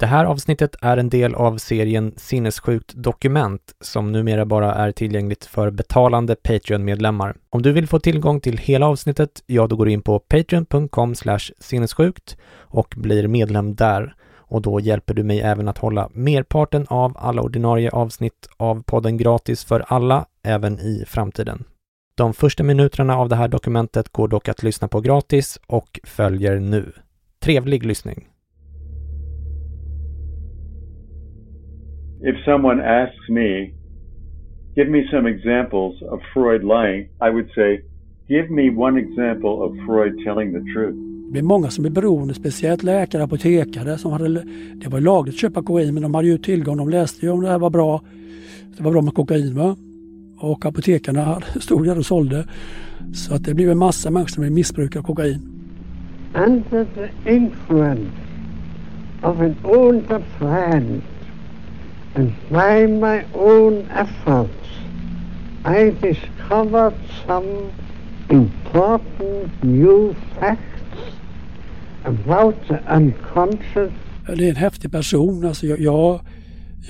Det här avsnittet är en del av serien Sinnessjukt dokument som numera bara är tillgängligt för betalande Patreon-medlemmar. Om du vill få tillgång till hela avsnittet, ja då går du in på patreon.com sinnessjukt och blir medlem där. Och då hjälper du mig även att hålla merparten av alla ordinarie avsnitt av podden gratis för alla, även i framtiden. De första minuterna av det här dokumentet går dock att lyssna på gratis och följer nu. Trevlig lyssning! If someone asks me, give me some examples of Freud lying, I would say, give me one example of Freud telling the truth. Det är många som är beroende, speciellt läkare, apotekare som hade, det var lagligt att köpa kokain men de hade ju tillgång, de läste ju om det här var bra. Det var bra med kokain va? Och apotekarna stod där och sålde. Så att det blev en massa människor som missbrukade kokain. Under the influence of an older friend and by my own efforts, I discovered some important new facts about the unconscious. Det är en häftig person. Alltså jag, jag,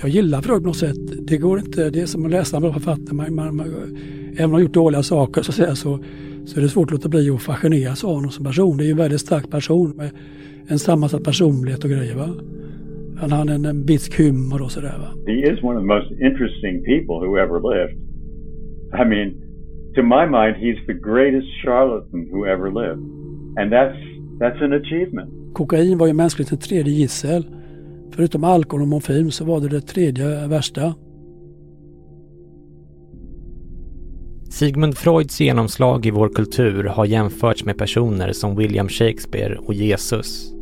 jag gillar Freud på något sätt. Det går inte, det är som att läsa en bra författare. Man, man, man, även om man har gjort dåliga saker så, så, så, så är det svårt att låta bli att fascineras av honom som person. Det är ju en väldigt stark person med en sammansatt personlighet och grejer. Va? Han har en, en bitsk humor och sådär va. He is one of the most interesting people who ever lived. I mean, to my mind, he's the greatest charlatan who ever lived. And that's, that's an achievement. Kokain var ju mänsklighetens tredje gissel. Förutom alkohol och morfin så var det det tredje värsta. Sigmund Freuds genomslag i vår kultur har jämförts med personer som William Shakespeare och Jesus.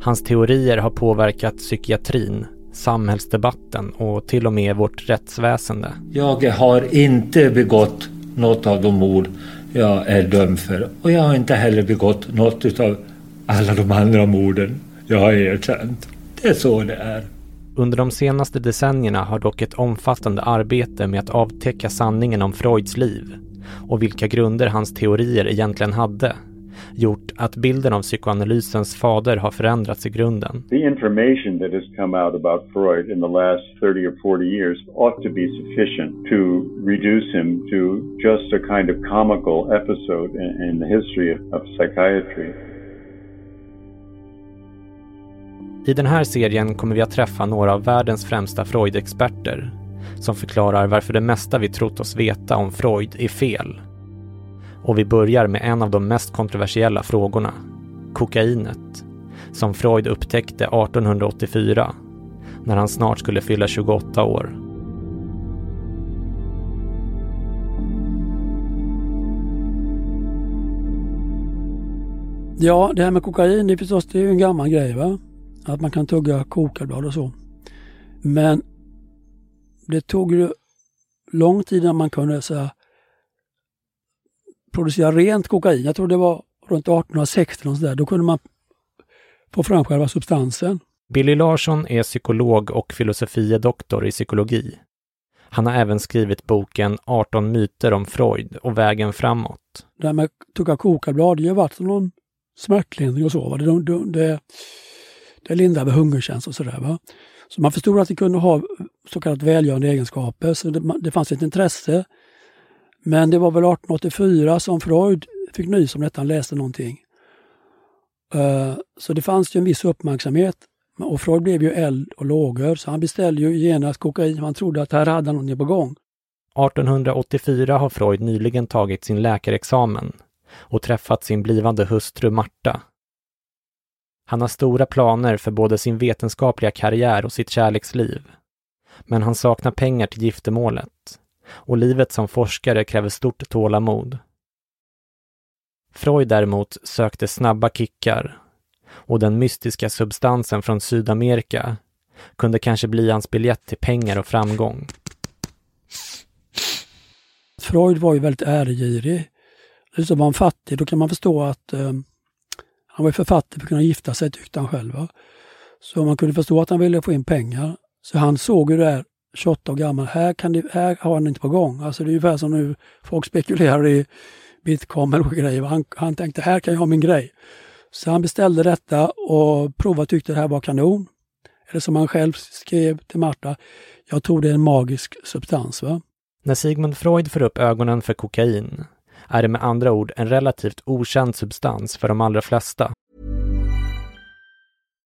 Hans teorier har påverkat psykiatrin, samhällsdebatten och till och med vårt rättsväsende. Jag har inte begått något av de mord jag är dömd för och jag har inte heller begått något av alla de andra morden jag har erkänt. Det är så det är. Under de senaste decennierna har dock ett omfattande arbete med att avtäcka sanningen om Freuds liv och vilka grunder hans teorier egentligen hade gjort att bilden av psykoanalysens fader har förändrats i grunden. The information that has come out about Freud in the last 30 or 40 years ought to be sufficient to reduce him to just a kind of comical episode in, in the history of psychiatry. I den här serien kommer vi att träffa några av världens främsta Freud-experter som förklarar varför det mesta vi trott oss veta om Freud är fel och vi börjar med en av de mest kontroversiella frågorna, kokainet, som Freud upptäckte 1884, när han snart skulle fylla 28 år. Ja, det här med kokain, det är förstås det är ju en gammal grej va? Att man kan tugga kokarblad och så. Men det tog ju lång tid innan man kunde så producera rent kokain. Jag tror det var runt 1860 och där. Då kunde man få fram själva substansen. Billy Larsson är psykolog och filosofie doktor i psykologi. Han har även skrivit boken 18 myter om Freud och vägen framåt. Det här med att tugga kokarblad, det har varit som någon smärtlindring och så. Va? Det, det, det, det lindrar vid hungerkänsla och sådär. Va? Så man förstod att det kunde ha så kallat välgörande egenskaper. Så det, det fanns ett intresse men det var väl 1884 som Freud fick nys om detta, han läste någonting. Eh, så det fanns ju en viss uppmärksamhet. Och Freud blev ju eld och lågor, så han beställde ju genast kokain. Han trodde att här hade han någonting på gång. 1884 har Freud nyligen tagit sin läkarexamen och träffat sin blivande hustru Marta. Han har stora planer för både sin vetenskapliga karriär och sitt kärleksliv. Men han saknar pengar till giftermålet. Och livet som forskare kräver stort tålamod. Freud däremot sökte snabba kickar och den mystiska substansen från Sydamerika kunde kanske bli hans biljett till pengar och framgång. Freud var ju väldigt äregirig. Liksom var han fattig, då kan man förstå att eh, han var för fattig för att kunna gifta sig tyckte han själv. Va? Så man kunde förstå att han ville få in pengar. Så han såg ju det här 28 år gammal, här, kan det, här har han inte på gång. Alltså det är ungefär som nu folk spekulerar i bitcoin och grejer. Han, han tänkte, här kan jag ha min grej. Så han beställde detta och provade och tyckte det här var kanon. Eller som han själv skrev till Marta, jag tror det är en magisk substans. Va? När Sigmund Freud får upp ögonen för kokain är det med andra ord en relativt okänd substans för de allra flesta.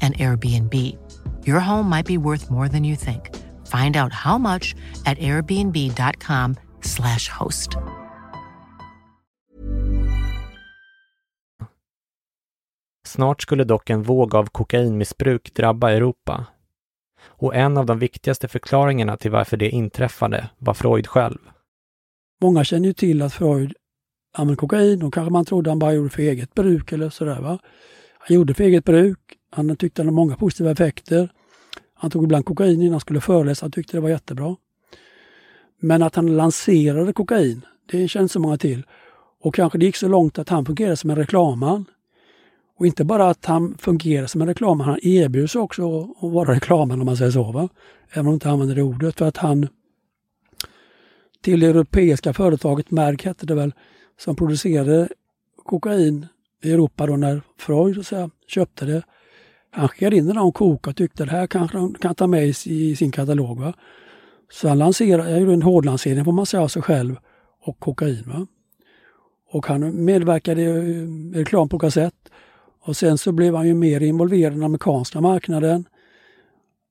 an Airbnb. Your home might be worth more than you think. Find out how much at airbnb.com slash host. Snart skulle dock en våg av kokainmissbruk drabba Europa. Och en av de viktigaste förklaringarna till varför det inträffade var Freud själv. Många känner ju till att Freud använde kokain och kanske man trodde han bara gjorde för eget bruk eller sådär. Va? Han gjorde för eget bruk. Han tyckte han hade många positiva effekter. Han tog ibland kokain innan han skulle föreläsa. Han tyckte det var jättebra. Men att han lanserade kokain, det känns så många till. Och kanske det gick så långt att han fungerade som en reklamman. Och inte bara att han fungerade som en reklamman, han erbjöd sig också att vara reklamman om man säger så. Va? Även om han inte använder det ordet. För att han till det europeiska företaget Merck hette det väl, som producerade kokain i Europa då när Freud så köpte det. Han skickade in den och kokade och tyckte det här kanske han kan ta med i sin katalog. Va? Så han lanserade, jag gjorde en hårdlansering får man säga av sig själv och kokain. Va? Och han medverkade i eh, reklam på kassett. Och sen så blev han ju mer involverad i den amerikanska marknaden.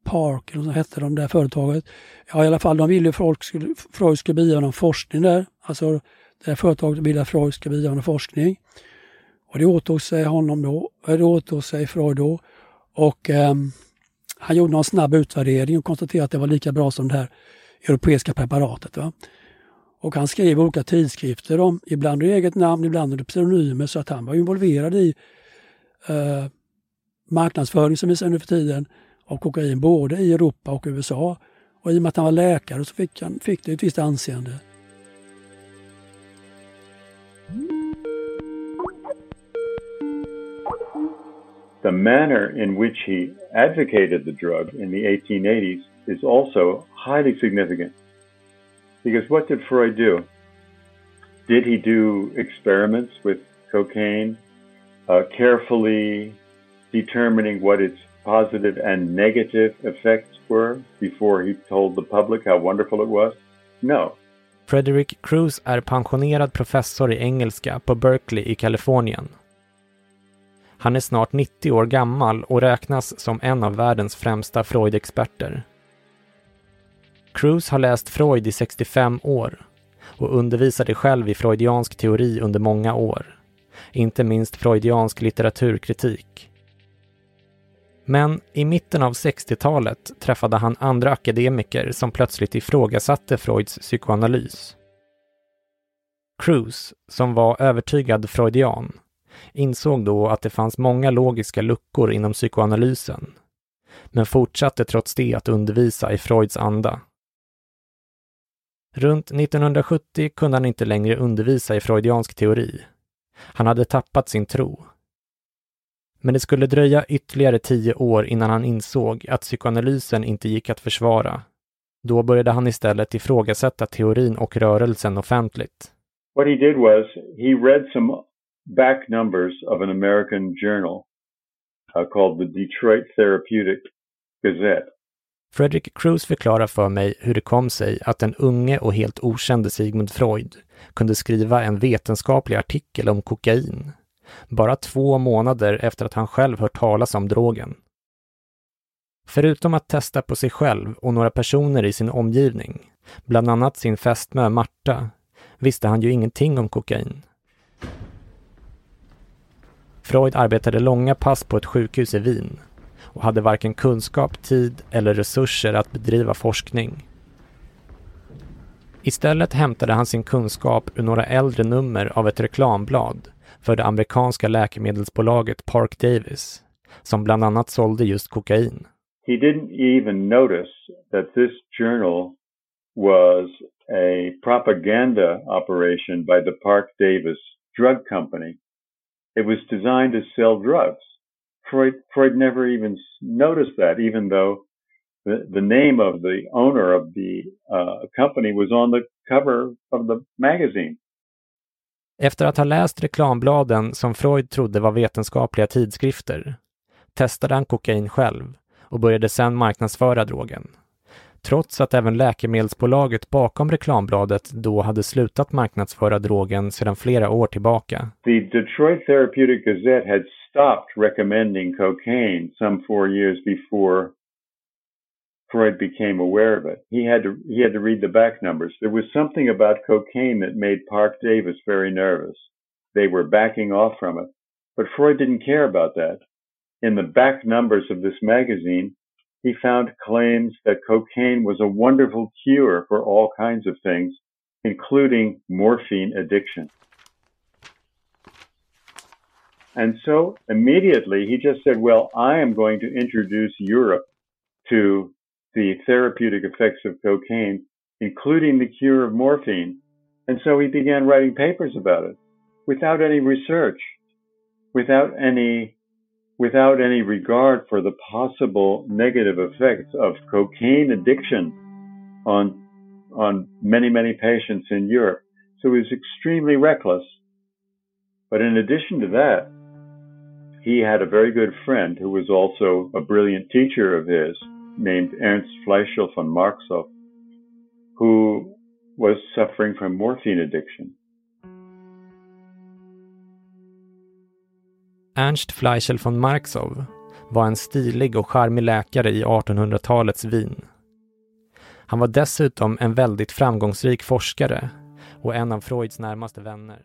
Park, eller så hette de där företaget. Ja i alla fall, de ville att folk skulle, Freud skulle bedriva någon forskning där. Alltså det här företaget ville att Freud skulle bedriva någon forskning. Och det åtog sig honom då, det åtog sig Freud då. Och eh, han gjorde någon snabb utvärdering och konstaterade att det var lika bra som det här europeiska preparatet. Va? Och han skrev olika tidskrifter om, ibland i eget namn, ibland under pseudonymer, så att han var involverad i eh, marknadsföring som vi säger nu för tiden av kokain både i Europa och USA. Och i och med att han var läkare så fick, han, fick det ett visst anseende. The manner in which he advocated the drug in the 1880s is also highly significant. Because what did Freud do? Did he do experiments with cocaine, uh, carefully determining what its positive and negative effects were before he told the public how wonderful it was? No. Frederick Cruz är pensionerad professor i engelska på Berkeley i Kalifornien. Han är snart 90 år gammal och räknas som en av världens främsta Freud-experter. Cruz har läst Freud i 65 år och undervisade själv i freudiansk teori under många år. Inte minst freudiansk litteraturkritik. Men i mitten av 60-talet träffade han andra akademiker som plötsligt ifrågasatte Freuds psykoanalys. Cruz, som var övertygad freudian, insåg då att det fanns många logiska luckor inom psykoanalysen, men fortsatte trots det att undervisa i Freuds anda. Runt 1970 kunde han inte längre undervisa i freudiansk teori. Han hade tappat sin tro. Men det skulle dröja ytterligare tio år innan han insåg att psykoanalysen inte gick att försvara. Då började han istället ifrågasätta teorin och rörelsen offentligt. What he did was he read some back numbers of an American journal uh, called the Detroit Therapeutic Gazette. Frederick Cruz förklarar för mig hur det kom sig att den unge och helt okände Sigmund Freud kunde skriva en vetenskaplig artikel om kokain, bara två månader efter att han själv hört talas om drogen. Förutom att testa på sig själv och några personer i sin omgivning, bland annat sin fästmö Marta, visste han ju ingenting om kokain. Freud arbetade långa pass på ett sjukhus i Wien och hade varken kunskap, tid eller resurser att bedriva forskning. Istället hämtade han sin kunskap ur några äldre nummer av ett reklamblad för det amerikanska läkemedelsbolaget Park Davis, som bland annat sålde just kokain. He didn't even notice that this journal was a propaganda operation by the Park Davis Drug Company. It was designed to sell drugs. Freud, Freud never even noticed that, even though the, the name of the owner of the uh, company was on the cover of the magazine. Efter att ha läst reklambladen som Freud trodde var vetenskapliga tidskrifter testade han kokain själv och började sedan marknadsföra drogen. Trots att även läkemedelsbolaget bakom reklambladet då hade slutat marknadsföra drogen sedan flera år tillbaka. The Detroit Therapeutic Gazette had stopped recommending cocaine some four years before Freud became aware of it. He had to he had to read the back numbers. There was something about cocaine that made Park Davis very nervous. They were backing off from it. But Freud didn't care about that. In the back numbers of this magazine, he found claims that cocaine was a wonderful cure for all kinds of things, including morphine addiction. And so immediately he just said, well, I am going to introduce Europe to the therapeutic effects of cocaine, including the cure of morphine. And so he began writing papers about it without any research, without any, without any regard for the possible negative effects of cocaine addiction on, on many, many patients in Europe. So he was extremely reckless. But in addition to that, he had a very good friend who was also a brilliant teacher of his named Ernst Fleischl von Marxow, who was suffering from morphine addiction. Ernst Fleischel von Marxow var en stilig och charmig läkare i 1800-talets Wien. Han var dessutom en väldigt framgångsrik forskare och en av Freuds närmaste vänner.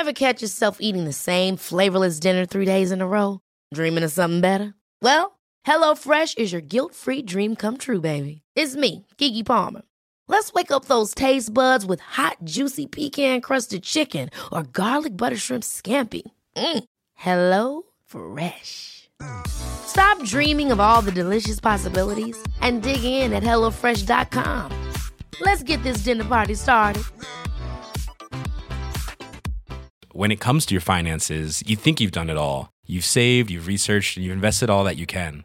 Ever catch yourself eating the same flavorless dinner three days in a row? Dreaming of something better? Well, hello fresh is your guilt-free dream come true, baby. It's me, Gigi Palmer. Let's wake up those taste buds with hot, juicy pecan-crusted chicken or garlic butter shrimp scampi. Mm. Hello Fresh. Stop dreaming of all the delicious possibilities and dig in at HelloFresh.com. Let's get this dinner party started. When it comes to your finances, you think you've done it all. You've saved, you've researched, and you've invested all that you can.